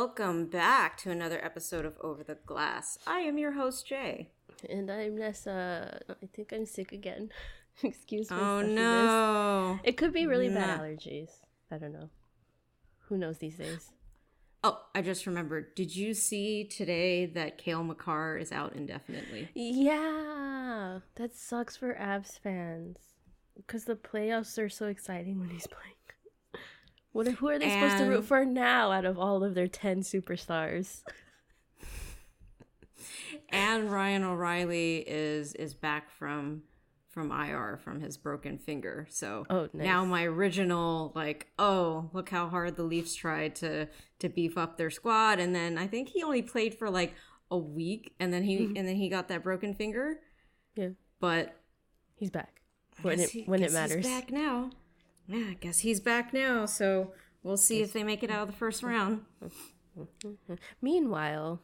welcome back to another episode of Over the Glass. I am your host, Jay. And I'm Nessa. I think I'm sick again. Excuse me. Oh no. It could be really bad allergies. I don't know. Who knows these days? Oh, I just remembered. Did you see today that Cale Makar is out indefinitely? Yeah. That sucks for Avs fans. Because the playoffs are so exciting when he's playing. What who are they and... supposed to root for now out of all of their 10 superstars? and Ryan O'Reilly is is back from from IR from his broken finger. So oh, nice. now my original like, oh, look how hard the Leafs tried to to beef up their squad and then I think he only played for like a week and then he mm-hmm. and then he got that broken finger. Yeah. But he's back. When it he, when it matters. back now. Yeah, I guess he's back now, so we'll see if they make it out of the first round. Meanwhile,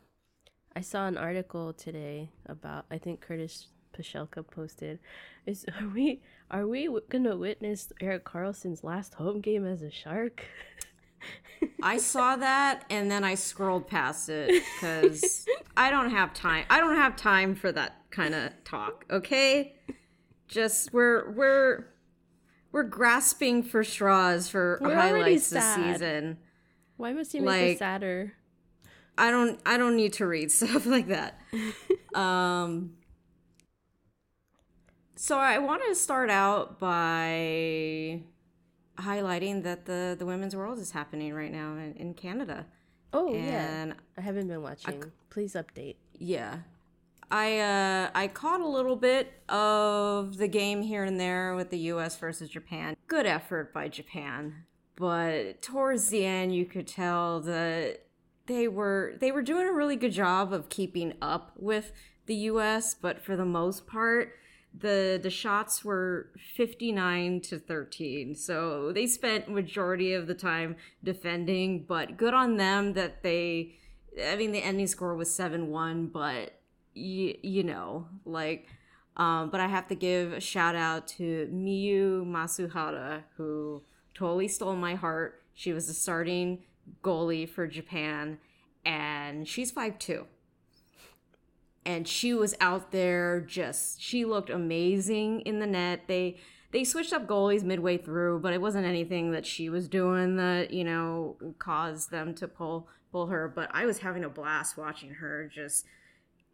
I saw an article today about I think Curtis Pashelka posted is are we are we gonna witness Erik Karlsson's last home game as a shark? I saw that and then I scrolled past it because I don't have time. I don't have time for that kind of talk. Okay, just we're we're we're grasping for straws for we're highlights this season. Why must you make like, it sadder? I don't I don't need to read stuff like that. um so I want to start out by highlighting that the the women's world is happening right now in, in Canada. Oh and yeah, I haven't been watching. I, Please update. Yeah, I uh, I caught a little bit of the game here and there with the U.S. versus Japan. Good effort by Japan, but towards the end, you could tell that they were they were doing a really good job of keeping up with the U.S. But for the most part, the the shots were 59 to 13 so they spent majority of the time defending but good on them that they i mean the ending score was 7-1 but you, you know like um, but i have to give a shout out to miyu masuhara who totally stole my heart. She was the starting goalie for japan and she's five 5'2 and she was out there just she looked amazing in the net. They they switched up goalies midway through but it wasn't anything that she was doing that you know caused them to pull pull her. But i was having a blast watching her just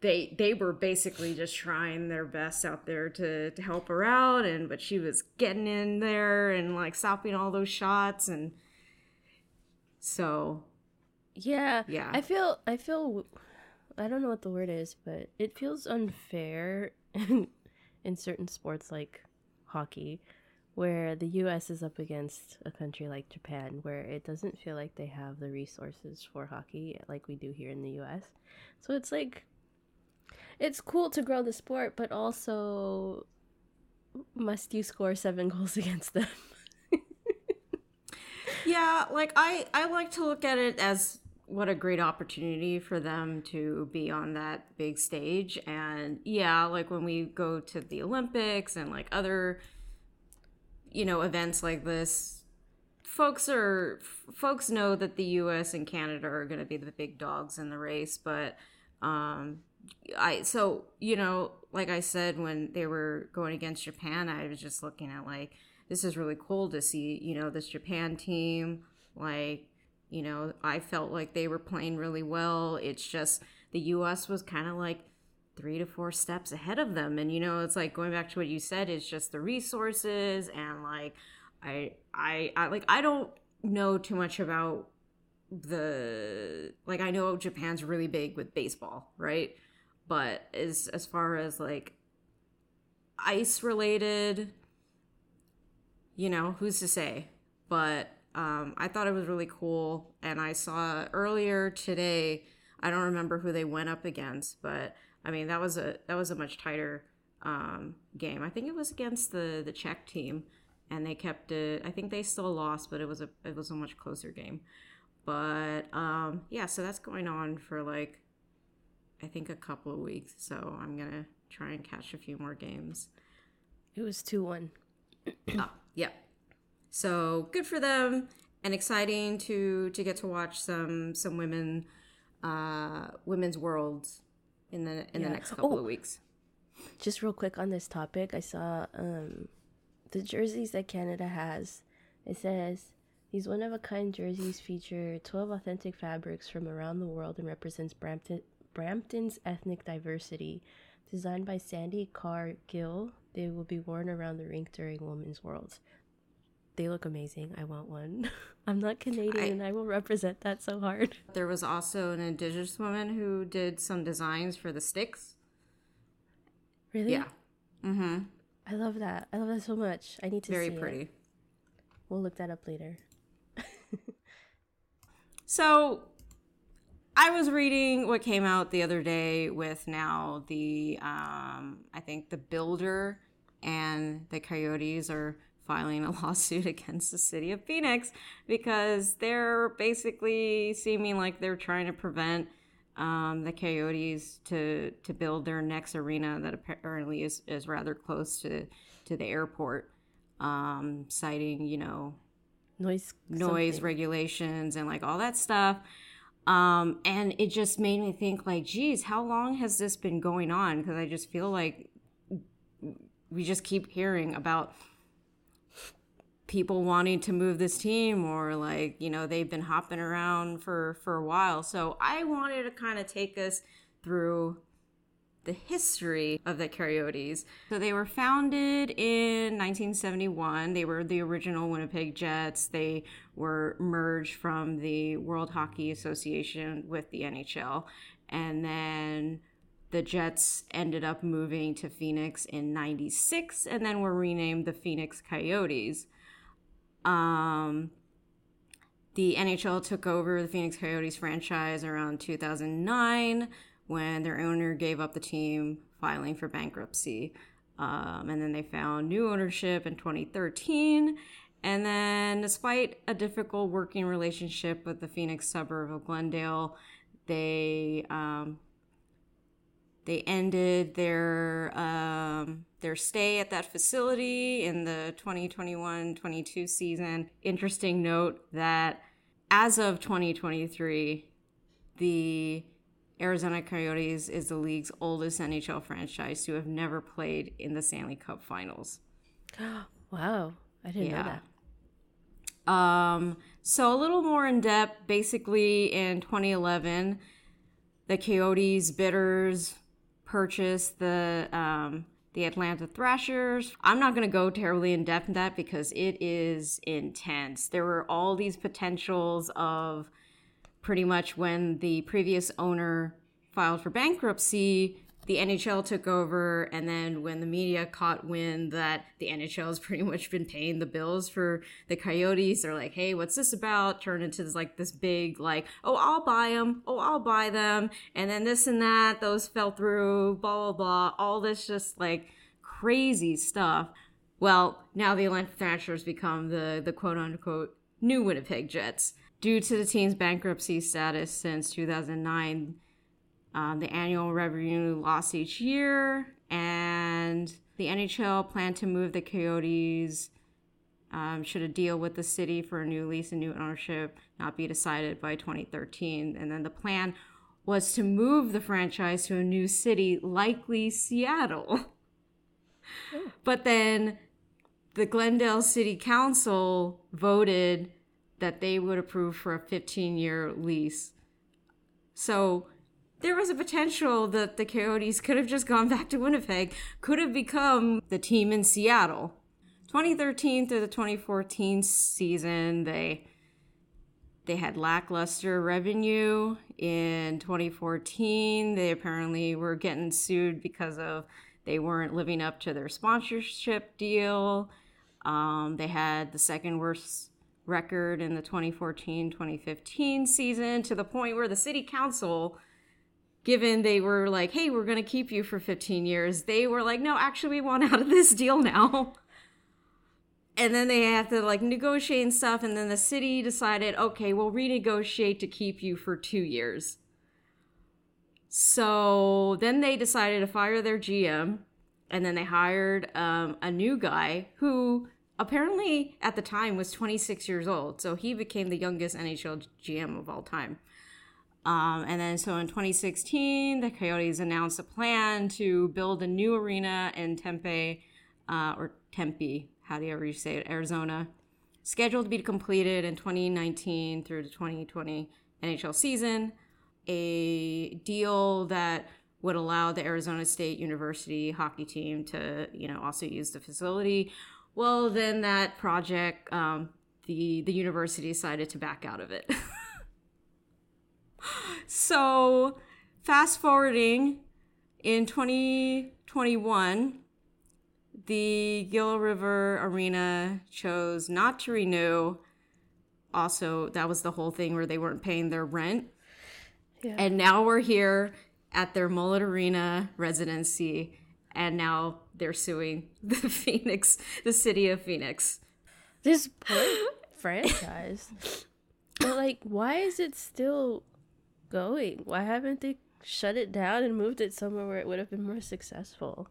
they they were basically just trying their best out there to to help her out and but she was getting in there and like stopping all those shots and so yeah yeah i feel i feel I don't know what the word is, but it feels unfair in, in certain sports like hockey, where the US is up against a country like Japan, where it doesn't feel like they have the resources for hockey like we do here in the US. So it's like, it's cool to grow the sport, but also, must you score seven goals against them? yeah, like I, I like to look at it as what a great opportunity for them to be on that big stage and yeah like when we go to the olympics and like other you know events like this folks are folks know that the us and canada are going to be the big dogs in the race but um i so you know like i said when they were going against japan i was just looking at like this is really cool to see you know this japan team like you know, I felt like they were playing really well. It's just the US was kind of like three to four steps ahead of them. And you know, it's like going back to what you said, it's just the resources and like I I, I like I don't know too much about the like I know Japan's really big with baseball, right? But as as far as like ice related, you know, who's to say? But um, I thought it was really cool. And I saw earlier today, I don't remember who they went up against, but I mean that was a that was a much tighter um, game. I think it was against the the Czech team, and they kept it. I think they still lost, but it was a it was a much closer game. But um, yeah, so that's going on for like I think a couple of weeks. So I'm gonna try and catch a few more games. It was two one. oh, yeah. So good for them. and exciting to to get to watch some some women uh women's worlds in the in yeah. the next couple oh, of weeks. Just real quick on this topic, I saw um the jerseys that Canada has. It says these one of a kind jerseys feature 12 authentic fabrics from around the world and represents Brampton Brampton's ethnic diversity. Designed by Sandy Carr Gill. they will be worn around the rink during Women's Worlds. They look amazing. I want one. I'm not Canadian I, and I will represent that so hard. There was also an indigenous woman who did some designs for the sticks. Really? Yeah. Mm-hmm. I love that. I love that so much. I need to Very pretty. It. We'll look that up later. so I was reading what came out the other day with now the um, I think the builder and the coyotes are filing a lawsuit against the city of Phoenix because they're basically seeming like they're trying to prevent um, the Coyotes to to build their next arena that apparently is, is rather close to to the airport, um, citing you know noise noise something. regulations and like all that stuff. Um, and it just made me think like, geez, how long has this been going on? Because I just feel like we just keep hearing about people wanting to move this team or like you know they've been hopping around for for a while so i wanted to kind of take us through the history of the coyotes so they were founded in 1971 they were the original winnipeg jets. They were merged from the world hockey association with the nhl and then the Jets ended up moving to Phoenix in 96 and then were renamed the Phoenix Coyotes. Um, the NHL took over the Phoenix Coyotes franchise around 2009 when their owner gave up the team, filing for bankruptcy. Um, and then they found new ownership in 2013. And then, despite a difficult working relationship with the Phoenix suburb of Glendale, they um, they ended their um, their stay at that facility in the 2021-22 season. Interesting note that as of 2023, the Arizona Coyotes is the league's oldest NHL franchise to have never played in the Stanley Cup Finals. wow, I didn't yeah. know that. Um, so a little more in depth. Basically, in 2011, the Coyotes bidders purchased the um, the Atlanta Thrashers. I'm not going to go terribly in depth in that because it is intense. There were all these potentials of pretty much when the previous owner filed for bankruptcy, the NHL took over, and then when the media caught wind that the NHL has pretty much been paying the bills for the Coyotes, they're like, "Hey, what's this about?" Turned into this like this big like, "Oh, I'll buy them. Oh, I'll buy them," and then this and that. Those fell through. Blah blah blah. All this just like crazy stuff. Well, now the Atlanta Thrashers become the the quote unquote new Winnipeg Jets due to the team's bankruptcy status since 2009 um, the annual revenue lost each year, and the NHL planned to move the Coyotes. Um, should a deal with the city for a new lease and new ownership not be decided by 2013. And then the plan was to move the franchise to a new city, likely Seattle. Oh. But then the Glendale City Council voted that they would approve for a 15 year lease. So there was a potential that the Coyotes could have just gone back to Winnipeg, could have become the team in Seattle. 2013 through the 2014 season, they they had lackluster revenue. In 2014, they apparently were getting sued because of they weren't living up to their sponsorship deal. Um, they had the second worst record in the 2014 2015 season to the point where the city council given they were like, hey, we're going to keep you for 15 years, they were like, no, actually, we want out of this deal now. And then they have to like negotiate and stuff. And then the city decided, okay, we'll renegotiate to keep you for two years. So then they decided to fire their GM. And then they hired um, a new guy who apparently at the time was 26 years old. So he became the youngest NHL GM of all time. Um, and then, so in 2016, the Coyotes announced a plan to build a new arena in Tempe, uh, or Tempe, how do you ever say it, Arizona, scheduled to be completed in 2019 through the 2020 NHL season. A deal that would allow the Arizona State University hockey team to, you know, also use the facility. Well, then that project, um, the the university decided to back out of it. so, fast forwarding in 2021, the Gila River Arena chose not to renew. Also, that was the whole thing where they weren't paying their rent. Yeah. And now we're here at their Mullet Arena residency, and now they're suing the Phoenix, the city of Phoenix. This franchise. but like, why is it still going? Why haven't they shut it down and moved it somewhere where it would have been more successful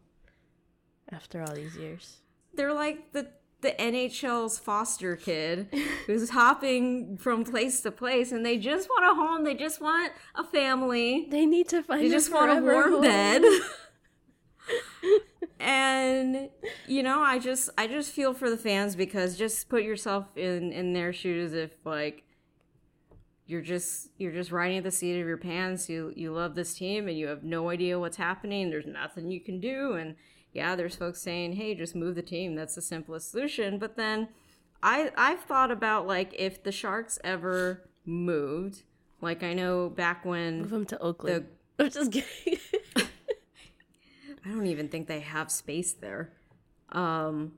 after all these years? They're like the the NHL's foster kid who's hopping from place to place and they just want a home, they just want a family. They need to find They just want a warm home. bed. and you know, I just I just feel for the fans because just put yourself in in their shoes if like you're just you're just riding at the seat of your pants. You you love this team and you have no idea what's happening. There's nothing you can do. And yeah, there's folks saying, "Hey, just move the team. That's the simplest solution." But then I I've thought about like if the Sharks ever moved, like I know back when move them to Oakland. The, I'm just kidding. I don't even think they have space there. Um,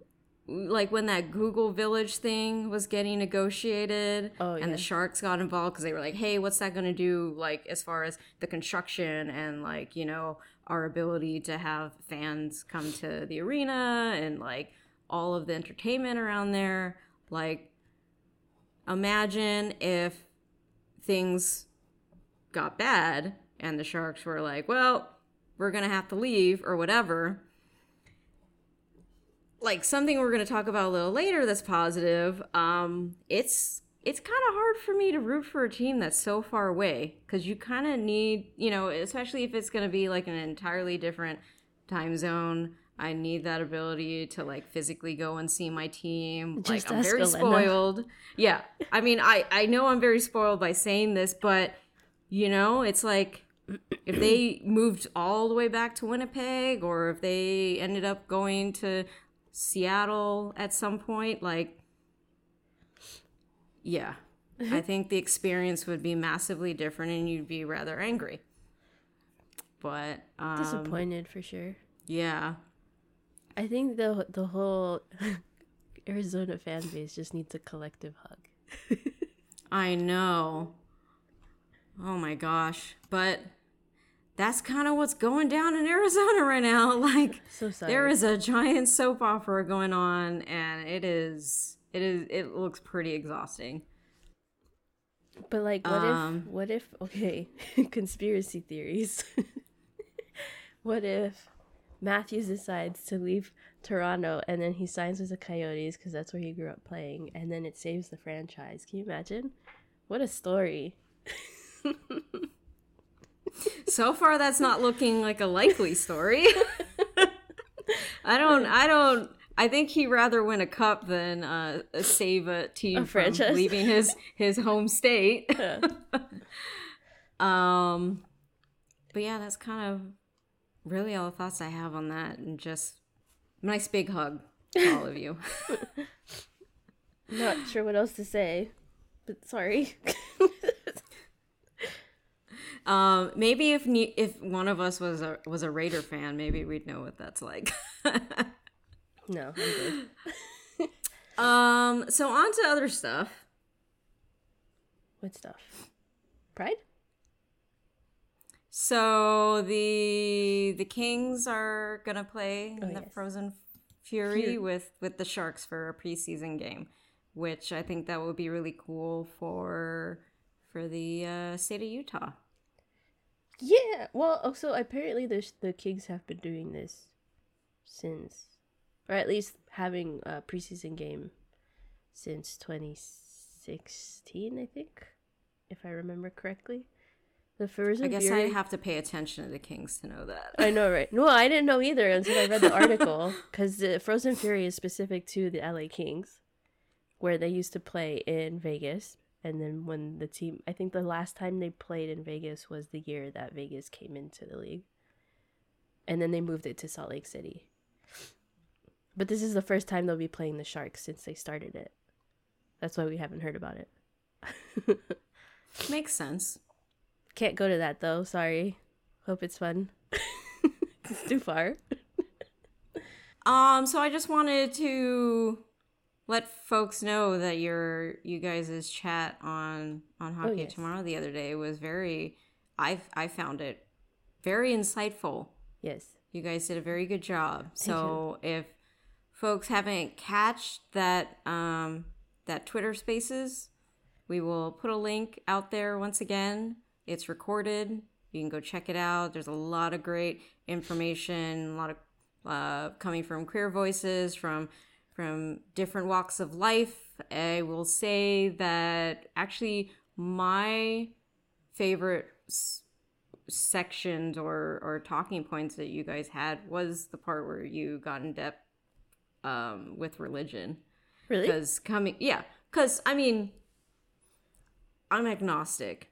like when that Google Village thing was getting negotiated oh, and the Sharks got involved because they were like, hey, what's that going to do, like, as far as the construction and, like, you know, our ability to have fans come to the arena and, like, all of the entertainment around there. Like, imagine if things got bad and the Sharks were like, well, we're going to have to leave or whatever like something we're going to talk about a little later that's positive um it's it's kind of hard for me to root for a team that's so far away because you kind of need you know especially if it's going to be like an entirely different time zone. I need that ability to like physically go and see my team. Just like i'm very spoiled. Yeah i mean i i know i'm very spoiled by saying this but you know it's like if they moved all the way back to Winnipeg or if they ended up going to Seattle at some point, like, yeah, I think the experience would be massively different and you'd be rather angry. But um, disappointed for sure. Yeah. I think the the whole Arizona fan base just needs a collective hug. I know. Oh my gosh. But that's kind of what's going down in Arizona right now. Like, so there is a giant soap opera going on, and it is, it is, it looks pretty exhausting. But like, what um, if, what if? Okay, conspiracy theories. what if Matthews decides to leave Toronto and then he signs with the Coyotes because that's where he grew up playing, and then it saves the franchise? Can you imagine? What a story! So far that's not looking like a likely story. I don't I don't I think he'd rather win a cup than uh, save a team a from leaving his his home state. Yeah. um, but yeah, that's kind of really all the thoughts I have on that, and just nice big hug to all of you. Not sure what else to say, but sorry. Um, maybe if ne- if one of us was a was a Raider fan, maybe we'd know what that's like. no, I'm good. um, so on to other stuff. What stuff? Pride. So the the Kings are gonna play oh, in the yes. Frozen Fury, Fury with with the Sharks for a preseason game, which I think that would be really cool for for the uh, state of Utah. Yeah. Well, also apparently the the Kings have been doing this since or at least having a preseason game since 2016, I think, if I remember correctly. The Frozen I guess. I have to pay attention to the Kings to know that. I know, right? No, I didn't know either until I read the article because the Frozen Fury is specific to the LA Kings, where they used to play in Vegas. And then when the team, I think the last time they played in Vegas was the year that Vegas came into the league. And then they moved it to Salt Lake City. But this is the first time they'll be playing the Sharks since they started it. That's why we haven't heard about it. Makes sense. Can't go to that though. Sorry. Hope it's fun. it's too far. um. So I just wanted to let folks know that your you guys' chat on on oh, hockey oh, yes. tomorrow the other day was very. I I found it very insightful. Yes. You guys did a very good job. So if folks haven't catched that um, that Twitter Spaces, we will put a link out there once again. It's recorded. You can go check it out. There's a lot of great information, a lot of uh, coming from queer voices, from from different walks of life. I will say that actually my favorite s- sections or or talking points that you guys had was the part where you got in depth um, with religion. Really? Because coming, yeah, because I mean, I'm agnostic,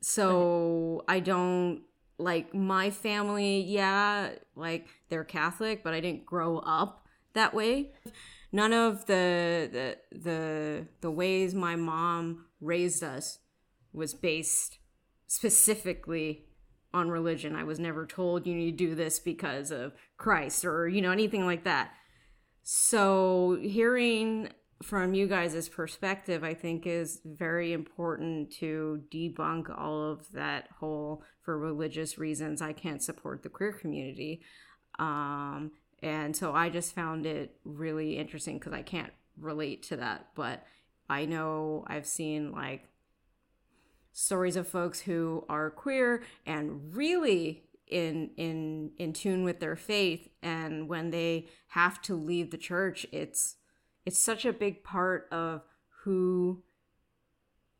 so I don't like my family. Yeah, like they're Catholic, but I didn't grow up that way. None of the the the the ways my mom raised us was based specifically on religion. I was never told you need to do this because of Christ or you know anything like that. So hearing from you guys' perspective, I think is very important to debunk all of that whole for religious reasons I can't support the queer community. Um, and so I just found it really interesting because I can't relate to that, but I know I've seen like stories of folks who are queer and really in in in tune with their faith. And when they have to leave the church it's it's such a big part of who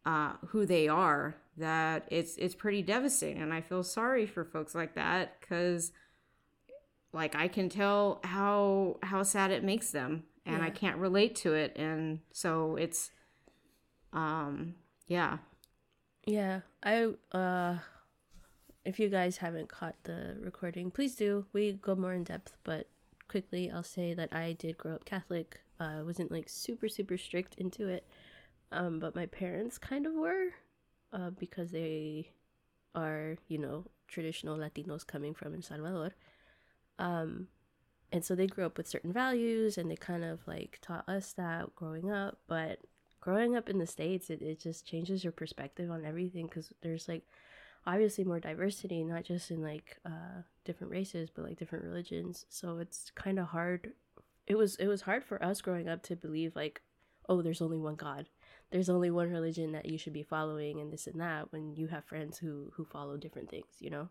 uh, who they are that it's it's pretty devastating. And i feel sorry for folks like that because like i can tell how how sad it makes them and yeah. i can't relate to it and so it's um yeah. Yeah i uh if you guys haven't caught the recording please do. We go more in depth but quickly i'll say that i did grow up catholic. I uh, wasn't like super super strict into it, um, but my parents kind of were, uh, because they are you know traditional Latinos coming from El Salvador, um, and so they grew up with certain values and they kind of like taught us that growing up. But growing up in the states, it it just changes your perspective on everything because there's like obviously more diversity, not just in like uh, different races, but like different religions. So it's kind of hard it was it was hard for us growing up to believe like oh there's only one god there's only one religion that you should be following and this and that when you have friends who who follow different things you know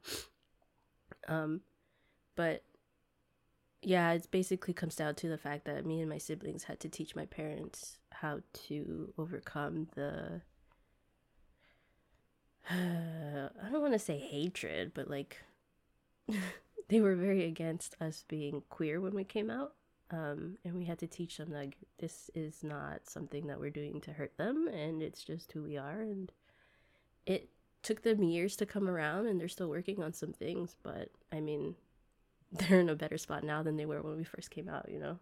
um but yeah it basically comes down to the fact that me and my siblings had to teach my parents how to overcome the uh, i don't want to say hatred but like they were very against us being queer when we came out um, and we had to teach them like this is not something that we're doing to hurt them, and it's just who we are. And it took them years to come around, and they're still working on some things. But I mean, they're in a better spot now than they were when we first came out. You know.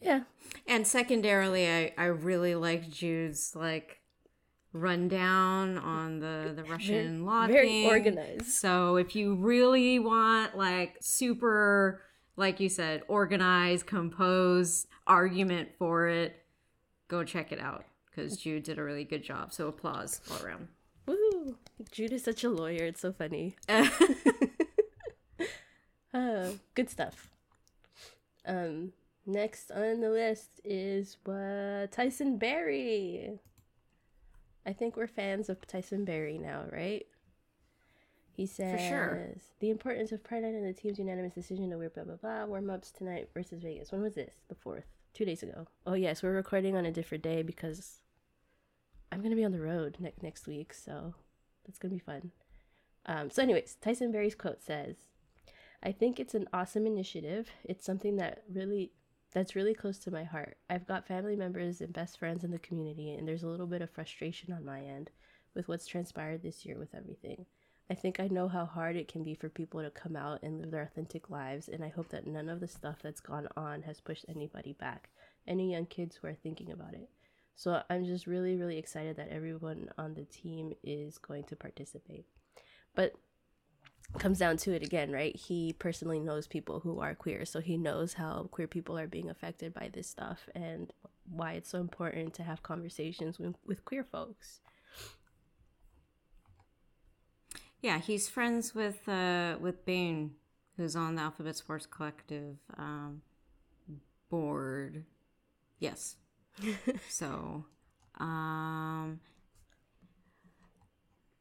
Yeah. And secondarily, I I really liked Jude's like rundown on the the Russian law very organized. So if you really want like super like you said organized composed argument for it, go check it out because Jude did a really good job. So applause all around. Woo! Jude is such a lawyer. It's so funny. uh, good stuff. Um, next on the list is what Tyson Barrie. I think we're fans of Tyson Barrie now, right? He says sure. the importance of Pride Night and the team's unanimous decision to wear blah blah blah warm ups tonight versus Vegas. When was this? The fourth, two days ago. Oh yes, we're recording on a different day because I'm gonna be on the road next next week, so that's gonna be fun. Um, so, anyways, Tyson Barrie's quote says, "I think it's an awesome initiative. It's something that really that's really close to my heart. I've got family members and best friends in the community, and there's a little bit of frustration on my end with what's transpired this year with everything." I think I know how hard it can be for people to come out and live their authentic lives, and I hope that none of the stuff that's gone on has pushed anybody back, any young kids who are thinking about it. So I'm just really, really excited that everyone on the team is going to participate. But comes down to it again, right? He personally knows people who are queer, so he knows how queer people are being affected by this stuff and why it's so important to have conversations with, with queer folks. Yeah, he's friends with uh, with Bane, who's on the Alphabet Sports Collective um, board. Yes. So, um,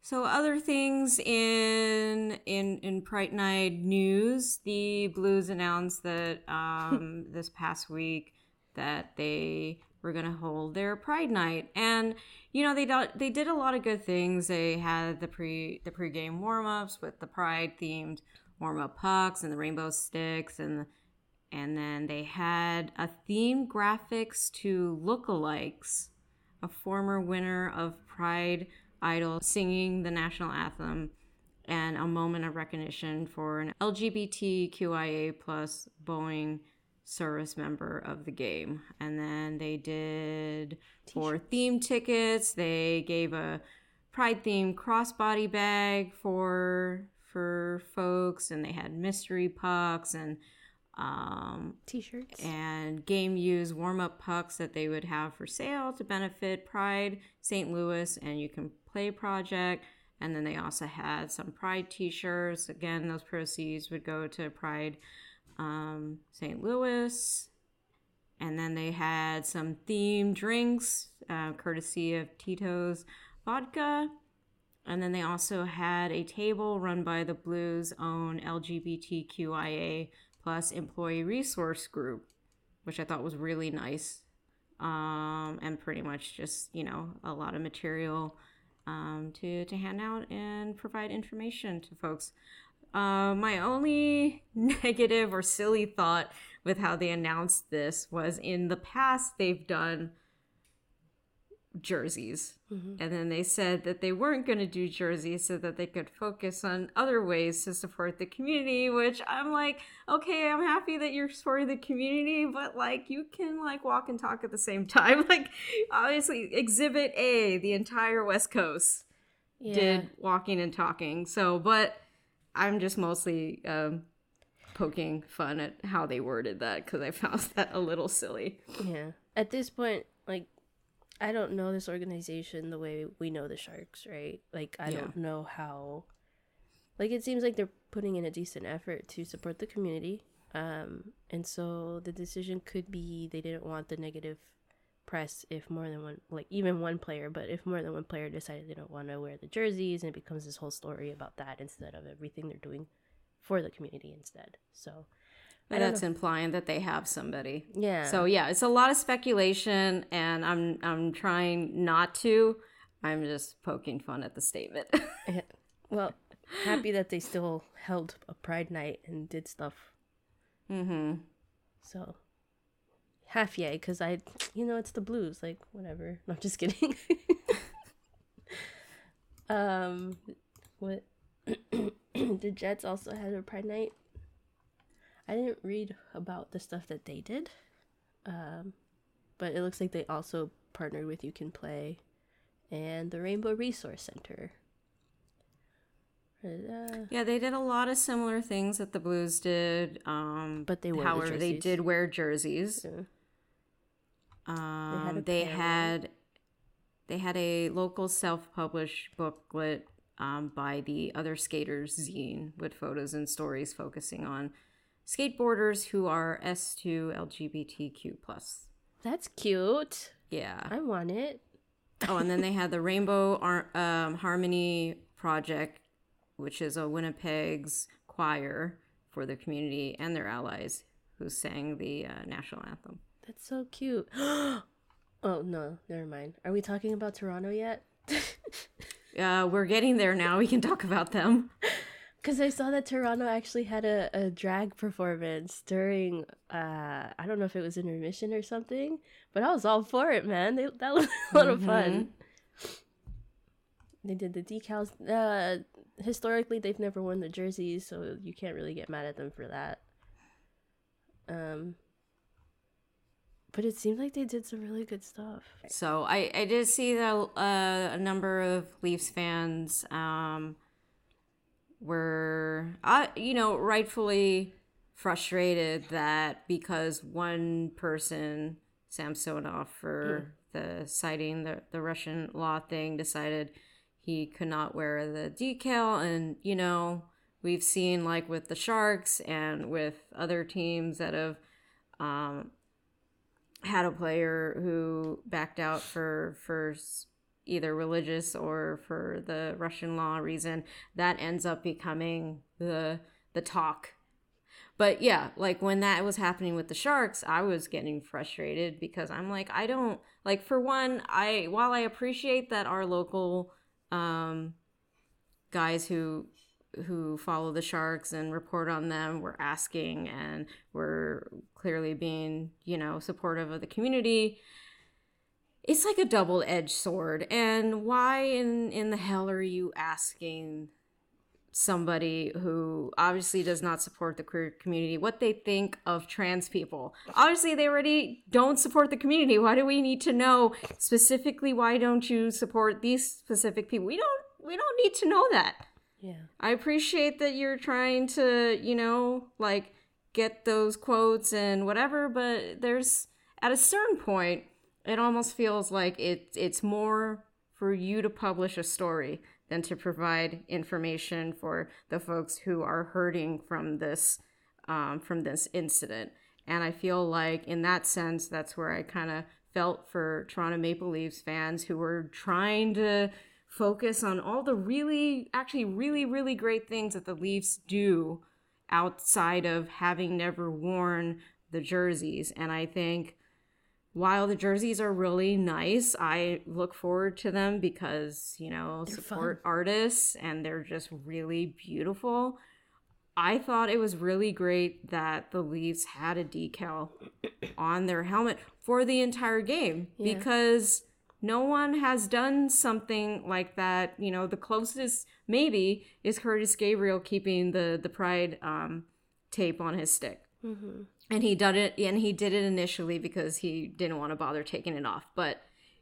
so other things in in in Pride Night news, the Blues announced that um, this past week that they were going to hold their Pride Night, and you know they did they did a lot of good things. They had the pre the pregame warm ups with the Pride themed warm up pucks and the rainbow sticks, and and then they had a theme graphics to lookalikes, a former winner of Pride Idol singing the national anthem and a moment of recognition for an LGBTQIA plus Boeing service member of the game. And then they did T-shirts. for theme tickets, they gave a pride themed crossbody bag for for folks and they had mystery pucks and um, t-shirts and game use warm-up pucks that they would have for sale to benefit pride st louis and you can play project and then they also had some pride t-shirts again those proceeds would go to pride um, St. Louis. And then they had some themed drinks, uh, courtesy of Tito's Vodka. And then they also had a table run by the Blues' own LGBTQIA plus employee resource group, which I thought was really nice. Um, and pretty much just, you know, a lot of material um, to, to hand out and provide information to folks. Uh, my only negative or silly thought with how they announced this was in the past they've done jerseys. Mm-hmm. And then they said that they weren't going to do jerseys so that they could focus on other ways to support the community, which I'm like, okay, I'm happy that you're supporting the community, but like you can like walk and talk at the same time. Like obviously exhibit A, the entire West Coast yeah. did walking and talking. So, but I'm just mostly um, poking fun at how they worded that because I found that a little silly. Yeah. At this point, like, I don't know this organization the way we know the Sharks, right? Like, I yeah. don't know how. Like, it seems like they're putting in a decent effort to support the community. Um, and so the decision could be they didn't want the negative press if more than one like even one player but if more than one player decided they don't want to wear the jerseys and it becomes this whole story about that instead of everything they're doing for the community instead so that's know. implying that they have somebody yeah so yeah it's a lot of speculation and i'm i'm trying not to i'm just poking fun at the statement well happy that they still held a pride night and did stuff mm-hmm so half yay because I, you know, it's the blues. Like whatever. No, I'm just kidding. um, what? the Jets also had a Pride Night. I didn't read about the stuff that they did, um, but it looks like they also partnered with You Can Play and the Rainbow Resource Center. Uh, yeah, they did a lot of similar things that the Blues did. Um, but they however the they did wear jerseys. Yeah. Um, they, had, they had they had a local self-published booklet um, by the Other Skaters zine with photos and stories focusing on skateboarders who are S2 LGBTQ plus. That's cute. Yeah, I want it. oh, and then they had the Rainbow Ar- um, Harmony Project which is a Winnipeg's choir for the community and their allies who sang the uh, national anthem. That's so cute. oh no, never mind. Are we talking about Toronto yet? uh, we're getting there now. We can talk about them. Because I saw that Toronto actually had a, a drag performance during, uh, I don't know if it was intermission or something, but I was all for it, man. They, that was a lot mm-hmm. of fun. Mm-hmm. They did the decals. Uh, historically, they've never worn the jerseys, so you can't really get mad at them for that. Um, but it seemed like they did some really good stuff. So I, I did see that uh, a number of Leafs fans um, were, uh, you know, rightfully frustrated that because one person, Samsonov, for the citing the, the Russian law thing, decided he could not wear the decal. And, you know, we've seen like with the Sharks and with other teams that have um, had a player who backed out for for either religious or for the Russian law reason, that ends up becoming the the talk. But yeah, like when that was happening with the Sharks, I was getting frustrated because I'm like, I don't like for one, I while I appreciate that our local um guys who who follow the sharks and report on them were asking and were clearly being, you know, supportive of the community. It's like a double-edged sword. And why in in the hell are you asking somebody who obviously does not support the queer community what they think of trans people obviously they already don't support the community why do we need to know specifically why don't you support these specific people we don't we don't need to know that yeah. I appreciate that you're trying to, you know, like get those quotes and whatever, but there's at a certain point it almost feels like it it's more for you to publish a story than to provide information for the folks who are hurting from this um, from this incident. And I feel like in that sense, that's where I kind of felt for Toronto Maple Leafs fans who were trying to focus on all the really, actually, really, really great things that the Leafs do outside of having never worn the jerseys. And I think while the jerseys are really nice, I look forward to them because, you know, they're support fun. artists and they're just really beautiful. I thought it was really great that the Leafs had a decal on their helmet for the entire game yeah. because no one has done something like that. You know, the closest maybe is Curtis Gabriel keeping the the Pride um, tape on his stick, mm-hmm. and he did it. And he did it initially because he didn't want to bother taking it off. But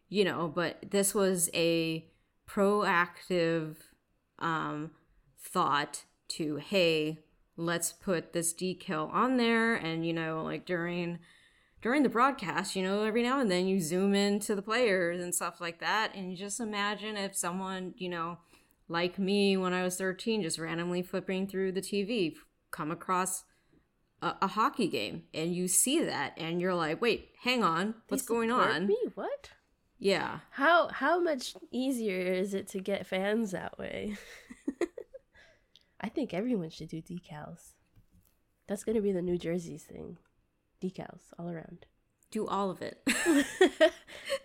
you know, but this was a proactive um, thought to hey, let's put this decal on there, and you know, like during during the broadcast, you know, every now and then you zoom into the players and stuff like that. And just imagine if someone, you know, like me when I was 13, just randomly flipping through the TV, come across a, a hockey game and you see that and you're like, wait, hang on, what's going on? Me? What? Yeah. How how much easier is it to get fans that way? I think everyone should do decals. That's gonna be the New Jersey's thing decals all around. Do all of it.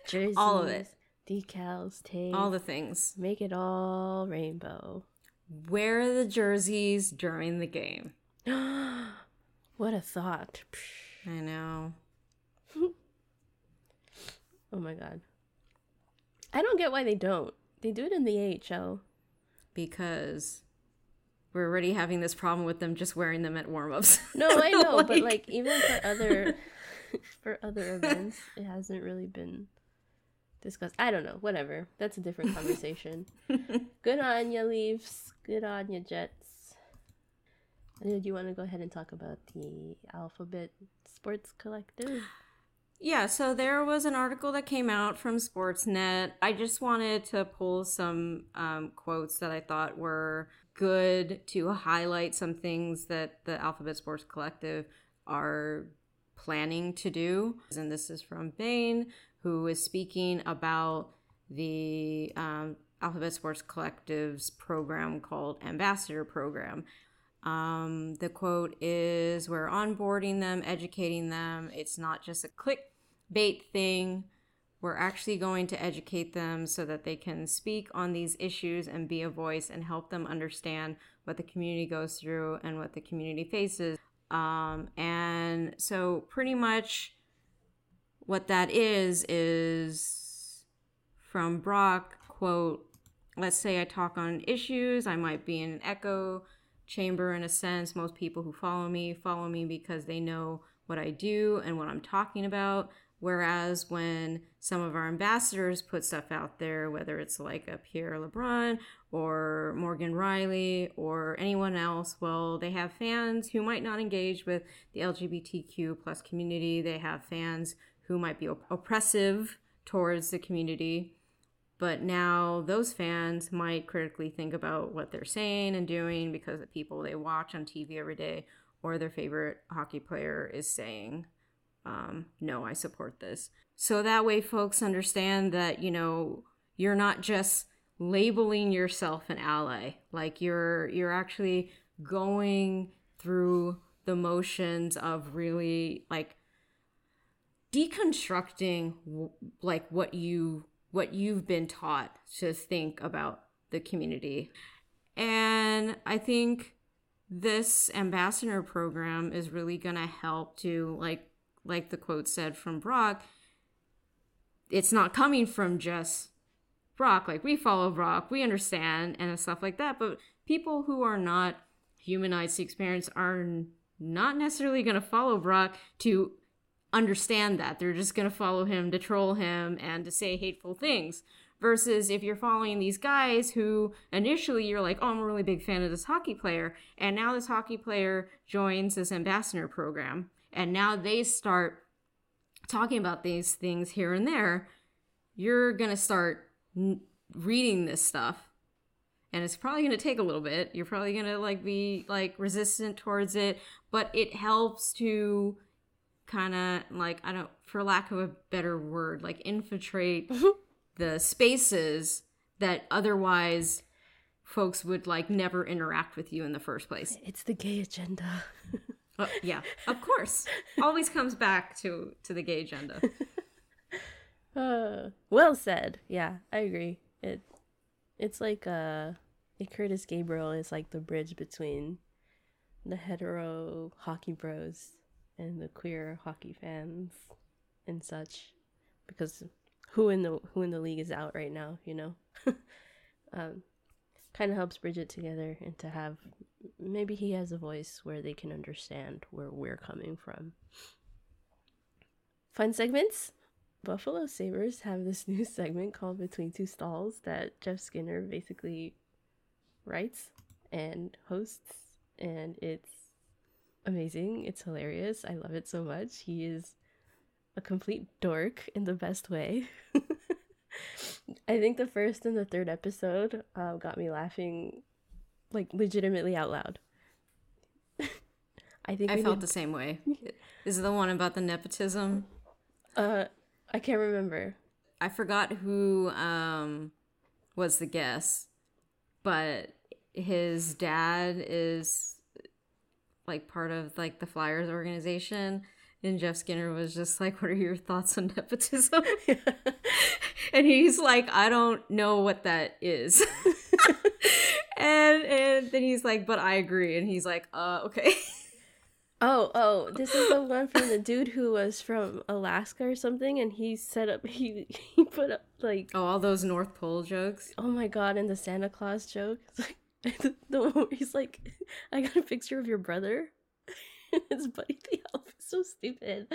Jerseys, all of it. Decals, tape. All the things. Make it all rainbow. Wear the jerseys during the game. what a thought. I know. oh my god. I don't get why they don't. They do it in the AHL. Because we're already having this problem with them just wearing them at warm-ups. No, I know, like... but like even for other for other events, it hasn't really been discussed. I don't know, whatever. That's a different conversation. Good on you, Leafs. Good on you, Jets. Do you want to go ahead and talk about the Alphabet Sports Collective? Yeah, so there was an article that came out from Sportsnet. I just wanted to pull some um, quotes that I thought were good to highlight some things that the Alphabet Sports Collective are planning to do. And this is from Bain, who is speaking about the um, Alphabet Sports Collective's program called Ambassador Program. Um, the quote is We're onboarding them, educating them. It's not just a clickbait thing. We're actually going to educate them so that they can speak on these issues and be a voice and help them understand what the community goes through and what the community faces. Um, and so, pretty much what that is, is from Brock, quote, let's say I talk on issues, I might be in an echo chamber in a sense. Most people who follow me follow me because they know what I do and what I'm talking about. Whereas when some of our ambassadors put stuff out there, whether it's like a Pierre LeBrun or Morgan Rielly or anyone else, well, they have fans who might not engage with the LGBTQ plus community. They have fans who might be op- oppressive towards the community. But now those fans might critically think about what they're saying and doing because the people they watch on TV every day or their favorite hockey player is saying um, no, I support this. So that way, folks understand that, you know, you're not just labeling yourself an ally. Like you're, you're actually going through the motions of really like deconstructing like what you what you've been taught to think about the community and i think this ambassador program is really going to help to like like the quote said from Brock, it's not coming from just Brock. Like we follow Brock, we understand and stuff like that. But people who are not humanized the experience are not necessarily going to follow Brock to understand that. They're just going to follow him to troll him and to say hateful things. Versus if you're following these guys who initially you're like, oh, I'm a really big fan of this hockey player. And now this hockey player joins this ambassador program and now they start talking about these things here and there, you're going to start reading this stuff. And it's probably going to take a little bit. You're probably going to like be like resistant towards it, but it helps to kind of like I don't for lack of a better word, like infiltrate the spaces that otherwise folks would like never interact with you in the first place. It's the gay agenda. Uh, yeah, of course. Always comes back to to the gay agenda. Uh, well said. Yeah, I agree. It it's like uh, Kurtis Gabriel is like the bridge between the hetero hockey bros and the queer hockey fans and such, because who in the who in the league is out right now, you know. um, kind of helps bridge it together and to have maybe he has a voice where they can understand where we're coming from. Fun segments. Buffalo Sabres have this new segment called Between Two Stalls that Jeff Skinner basically writes and hosts, and it's amazing. It's hilarious. I love it so much. He is a complete dork in the best way. I think the first and the third episode uh, got me laughing, like legitimately out loud. I think I felt need... the same way. Is the one about the nepotism? Uh, I can't remember. I forgot who um was the guest, but his dad is like part of like the Flyers organization and Jeff Skinner was just like, What are your thoughts on nepotism? and he's like, I don't know what that is. and and then he's like, But I agree. And he's like, Uh, okay. Oh, oh, this is the one from the dude who was from Alaska or something, and he set up he he put up like oh all those North Pole jokes. Oh my god, and the Santa Claus joke. It's like the he's like, I got a picture of your brother. his buddy the elf is so stupid.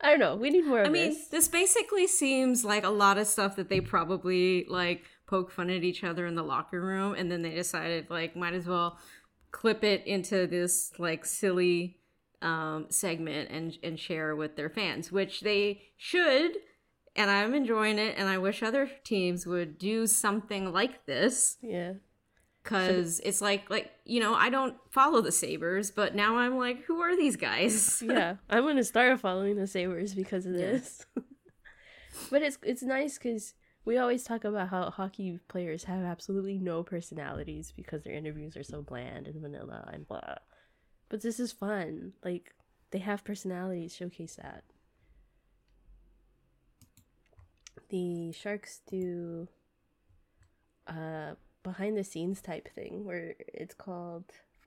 I don't know. We need more. I mean, this. this basically seems like a lot of stuff that they probably like poke fun at each other in the locker room, and then they decided like might as well clip it into this like silly um, segment and and share with their fans, which they should. And I'm enjoying it, and I wish other teams would do something like this. Yeah because it's like like you know i don't follow the sabres but now i'm like who are these guys yeah i'm gonna start following the sabres because of this but it's it's nice because we always talk about how hockey players have absolutely no personalities because their interviews are so bland and vanilla and blah. But this is fun. Like they have personalities, showcase that. The Sharks do uh behind the scenes type thing where it's called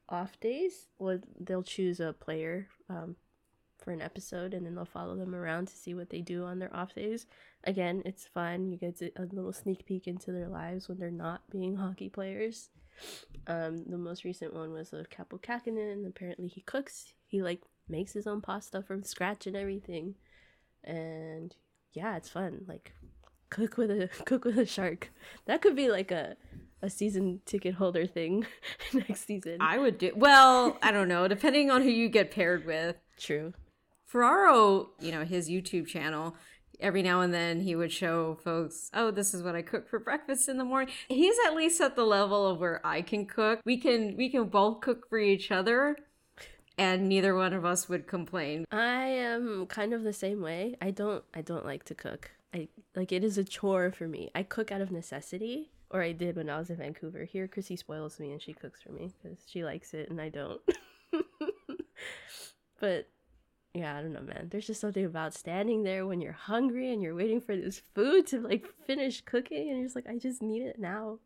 off days. Well, they'll choose a player um, for an episode and then they'll follow them around to see what they do on their off days. Again, it's fun. You get a little sneak peek into their lives when they're not being hockey players. Um, the most recent one was of Kaapo Kähkönen. Apparently, he cooks. He like makes his own pasta from scratch and everything. And yeah, it's fun. Like cook with a cook with a shark. That could be like a a season ticket holder thing next season. I would do well. I don't know, depending on who you get paired with. True. Ferraro, you know, his YouTube channel, every now and then he would show folks, oh, this is what I cook for breakfast in the morning. He's at least at the level of where I can cook. We can we can both cook for each other and neither one of us would complain. I am kind of the same way. I don't I don't like to cook. I like it is a chore for me. I cook out of necessity, or I did when I was in Vancouver. Here Chrissy spoils me and she cooks for me cuz she likes it and I don't. but yeah, I don't know, man. There's just something about standing there when you're hungry and you're waiting for this food to like finish cooking and you're just like, I just need it now.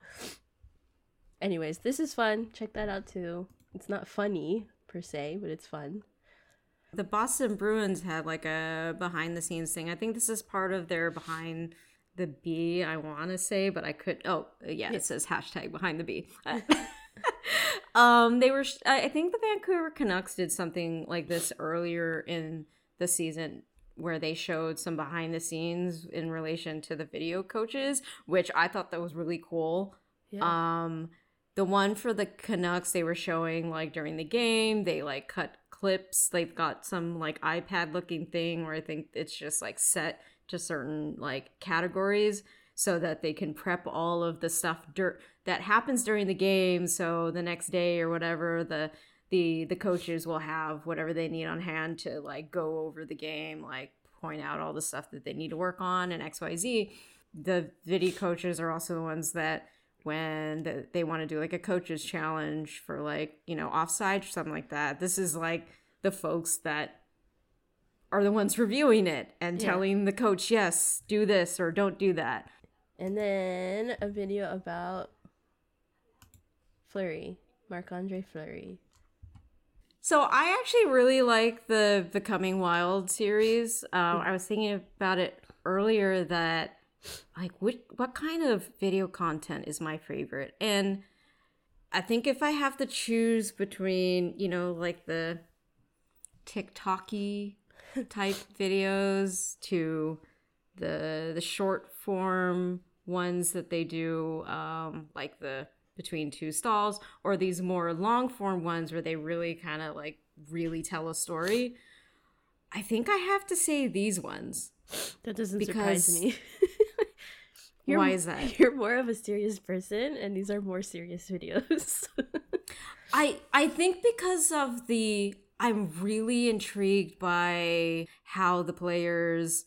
Anyways, this is fun. Check that out too. It's not funny per se, but it's fun. The Boston Bruins had like a behind the scenes thing. I think this is part of their behind the B, I want to say, but I could. Oh, yeah, it says hashtag behind the B. um, they were. I think the Vancouver Canucks did something like this earlier in the season where they showed some behind the scenes in relation to the video coaches, which I thought that was really cool. Yeah. Um, the one for the Canucks they were showing like during the game, they like cut clips. They've got some like iPad looking thing where I think it's just like set to certain like categories so that they can prep all of the stuff that happens during the game. So the next day or whatever the the the coaches will have whatever they need on hand to like go over the game like point out all the stuff that they need to work on and xyz the video coaches are also the ones that when the, they want to do like a coaches challenge for like you know offside or something like that this is like the folks that are the ones reviewing it and yeah. telling the coach yes do this or don't do that and then a video about Fleury, Marc Andre Fleury. So I actually really like the Becoming Wild series. Um, I was thinking about it earlier that like what what kind of video content is my favorite, and I think if I have to choose between you know like the TikToky type videos to the the short form ones that they do, um, like the between two stalls, or these more long form ones where they really kind of like really tell a story. I think I have to say these ones. That doesn't because... surprise me. Why is that? You're more of a serious person, and these are more serious videos. I I think because of the I'm really intrigued by how the players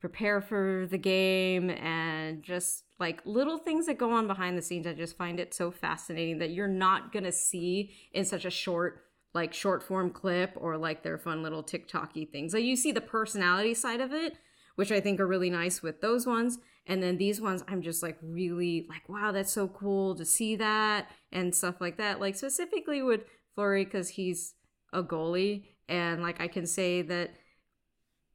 prepare for the game and just like little things that go on behind the scenes. I just find it so fascinating that you're not going to see in such a short like short form clip or like their fun little TikToky things. Like you see the personality side of it, which I think are really nice with those ones. And then these ones, I'm just like really like, wow, that's so cool to see that and stuff like that. Like specifically with Fleury, because he's a goalie. And like I can say that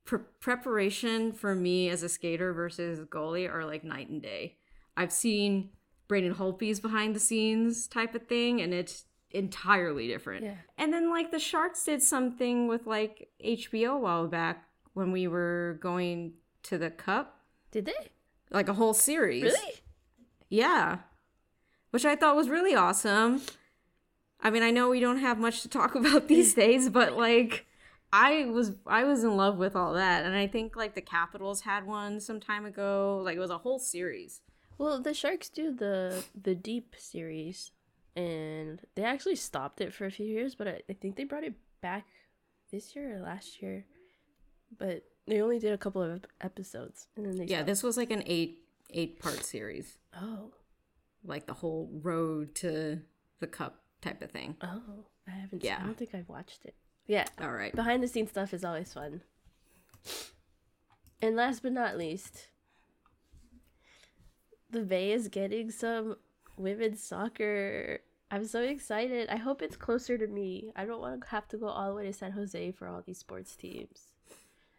pre- preparation for me as a skater versus goalie are like night and day. I've seen Braden Holtby's behind the scenes type of thing, and it's entirely different. Yeah. And then like the Sharks did something with like HBO a while back when we were going to the Cup. Did they? Like a whole series. Really? Yeah. Which I thought was really awesome. I mean, I know we don't have much to talk about these days, but like I was I was in love with all that, and I think like the Capitals had one some time ago. Like it was a whole series. Well, the Sharks do the the Deep series, and they actually stopped it for a few years, but I, I think they brought it back this year or last year. But they only did a couple of episodes, and then they yeah. Stopped. This was like an eight eight part series. Oh. Like the whole road to the cup type of thing. Oh, I haven't. Yeah, I don't think I've watched it. Yeah. All right. Behind the scenes stuff is always fun. And last but not least, the Bay is getting some women's soccer. I'm so excited. I hope it's closer to me. I don't want to have to go all the way to San Jose for all these sports teams.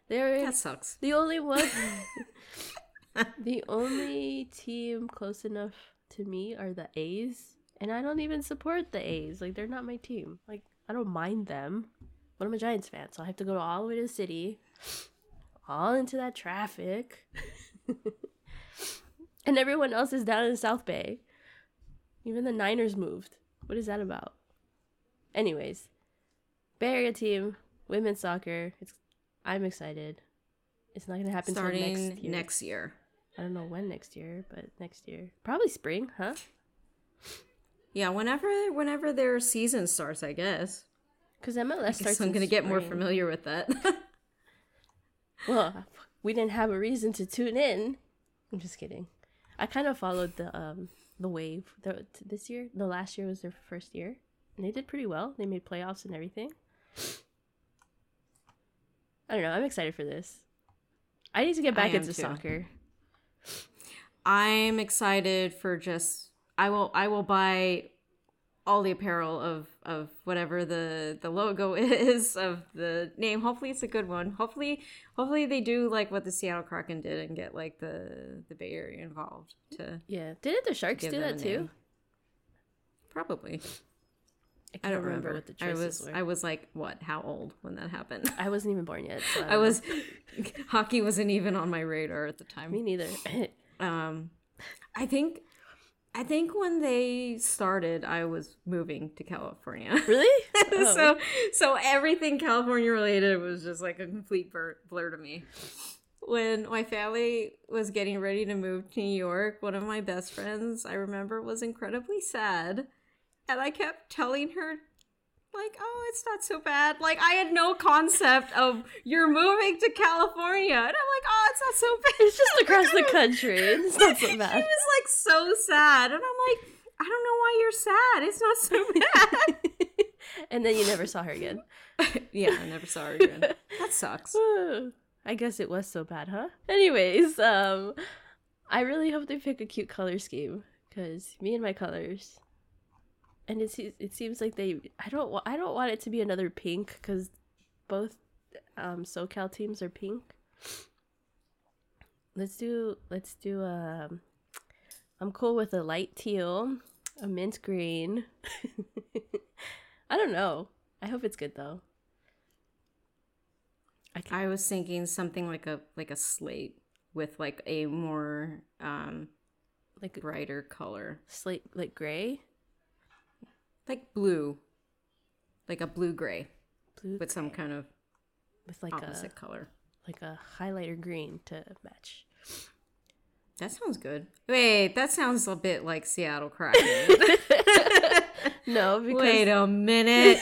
They're that sucks. The only one, the only team close enough to me are the A's, and I don't even support the A's. Like they're not my team. Like I don't mind them, but I'm a Giants fan, so I have to go all the way to the city, all into that traffic, and everyone else is down in the South Bay. Even the Niners moved. What is that about? Anyways, Bay Area team, women's soccer. It's I'm excited. It's not gonna happen starting next year. next year. I don't know when next year, but next year, probably spring, huh? Yeah, whenever whenever their season starts, I guess. Because MLS starts. I'm gonna get more familiar with that. well, we didn't have a reason to tune in. I'm just kidding. I kind of followed the um the wave the, this year. The last year was their first year, and they did pretty well. They made playoffs and everything. I don't know. I'm excited for this. I need to get back into too. soccer. I'm excited for just I will I will buy all the apparel of of whatever the the logo is of the name. Hopefully it's a good one. Hopefully hopefully they do like what the Seattle Kraken did and get like the the Bay Area involved to Yeah. Didn't the Sharks do that too? Probably. I, I don't remember. remember. what the choices I was, were. I was like, what? How old when that happened? I wasn't even born yet. So I, I was. hockey wasn't even on my radar at the time. Me neither. um, I think, I think when they started, I was moving to California. Really? Oh. so, so everything California related was just like a complete blur, blur to me. When my family was getting ready to move to New York, one of my best friends, I remember, was incredibly sad and I kept telling her, like, oh, it's not so bad. Like, I had no concept of you're moving to California. And I'm like, oh, it's not so bad. It's just across the country. It's not so bad. She was like so sad. And I'm like, I don't know why you're sad. It's not so bad. and then you never saw her again. yeah, I never saw her again. That sucks. I guess it was so bad, huh? Anyways, um, I really hope they pick a cute color scheme because me and my colors and it it seems like they I don't I don't want it to be another pink because both um, SoCal teams are pink. Let's do let's do a. Um, I'm cool with a light teal, a mint green. I don't know. I hope it's good though. I, can... I was thinking something like a like a slate with like a more um like brighter color. Slate like gray? Like blue, like a blue gray, blue with some kind of with like opposite a, color, like a highlighter green to match. That sounds good. Wait, that sounds a bit like Seattle Kraken. no, because wait a minute.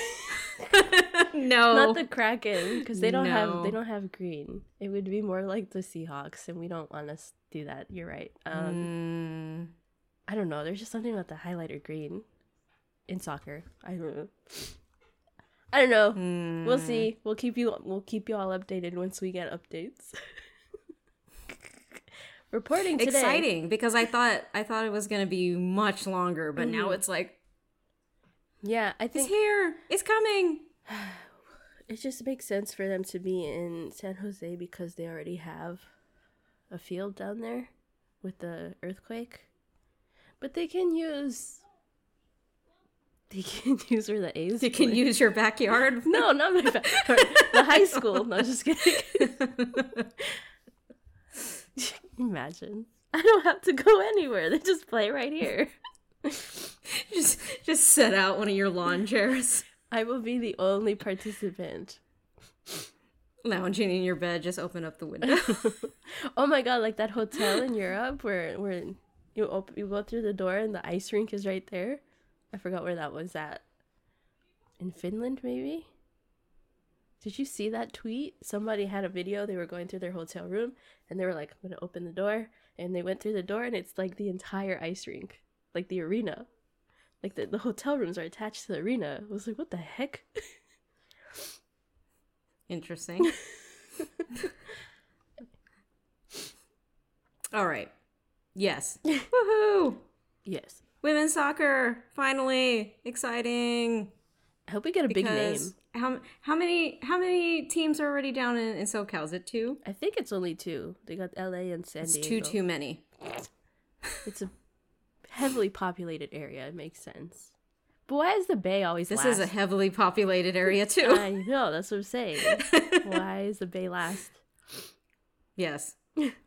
no, not the Kraken because they don't no. have they don't have green. It would be more like the Seahawks, and we don't want to do that. You're right. Um, mm. I don't know. There's just something about the highlighter green in soccer. I don't know. I don't know. Mm. We'll see. We'll keep you we'll keep you all updated once we get updates. Reporting today. Exciting because I thought I thought it was going to be much longer, but mm. now it's like Yeah, I think It's here. It's coming. it just makes sense for them to be in San Jose because they already have a field down there with the earthquake. But they can use they can use where the A's. They can use your backyard. no, not my backyard. the high school. No, just kidding. Imagine. I don't have to go anywhere. They just play right here. just just set out one of your lawn chairs. I will be the only participant. Lounging in your bed, just open up the window. oh my god, like that hotel in Europe where where you open you go through the door and the ice rink is right there. I forgot where that was at. In Finland, maybe? Did you see that tweet? Somebody had a video. They were going through their hotel room and they were like, I'm going to open the door. And they went through the door and it's like the entire ice rink, like the arena. Like the, the hotel rooms are attached to the arena. I was like, what the heck? Interesting. All right. Yes. Woohoo! Yes. Women's soccer, finally. Exciting. I hope we get a big name. How how many how many teams are already down in, in SoCal? Is it two? I think it's only two. They got LA and San it's Diego. Two too many. It's a heavily populated area. It makes sense. But why is the Bay always? This last? is a heavily populated area too. I know. That's what I'm saying. why is the Bay last? Yes.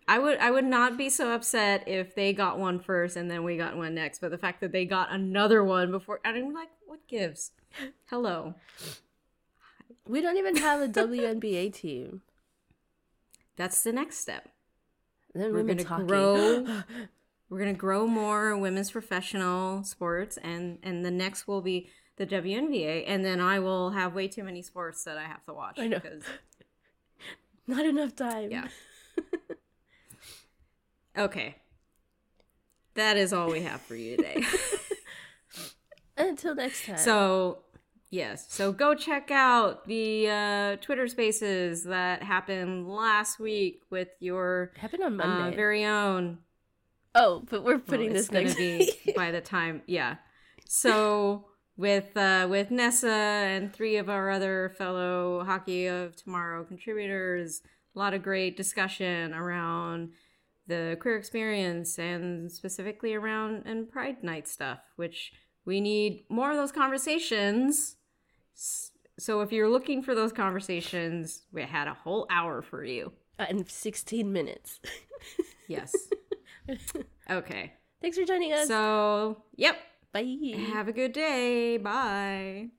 I would I would not be so upset if they got one first and then we got one next. But the fact that they got another one before I'm like, what gives? Hello. We don't even have a WNBA team. That's the next step. Then we're gonna grow. we're gonna grow more women's professional sports, and and the next will be the WNBA, and then I will have way too many sports that I have to watch. I know. Because not enough time. Yeah. Okay. That is all we have for you today. Until next time. So Yes. So go check out the uh, Twitter Spaces that happened last week with your happened on Monday. Uh, very own. Oh, but we're putting well, this going to be by the time. Yeah. So with uh, with Nessa and three of our other fellow Hockey of Tomorrow contributors, a lot of great discussion around the queer experience and specifically around and Pride Night stuff, which we need more of those conversations. So if you're looking for those conversations, we had a whole hour for you. Uh, in 16 minutes. yes. Okay. Thanks for joining us. So, yep. Bye. Have a good day. Bye.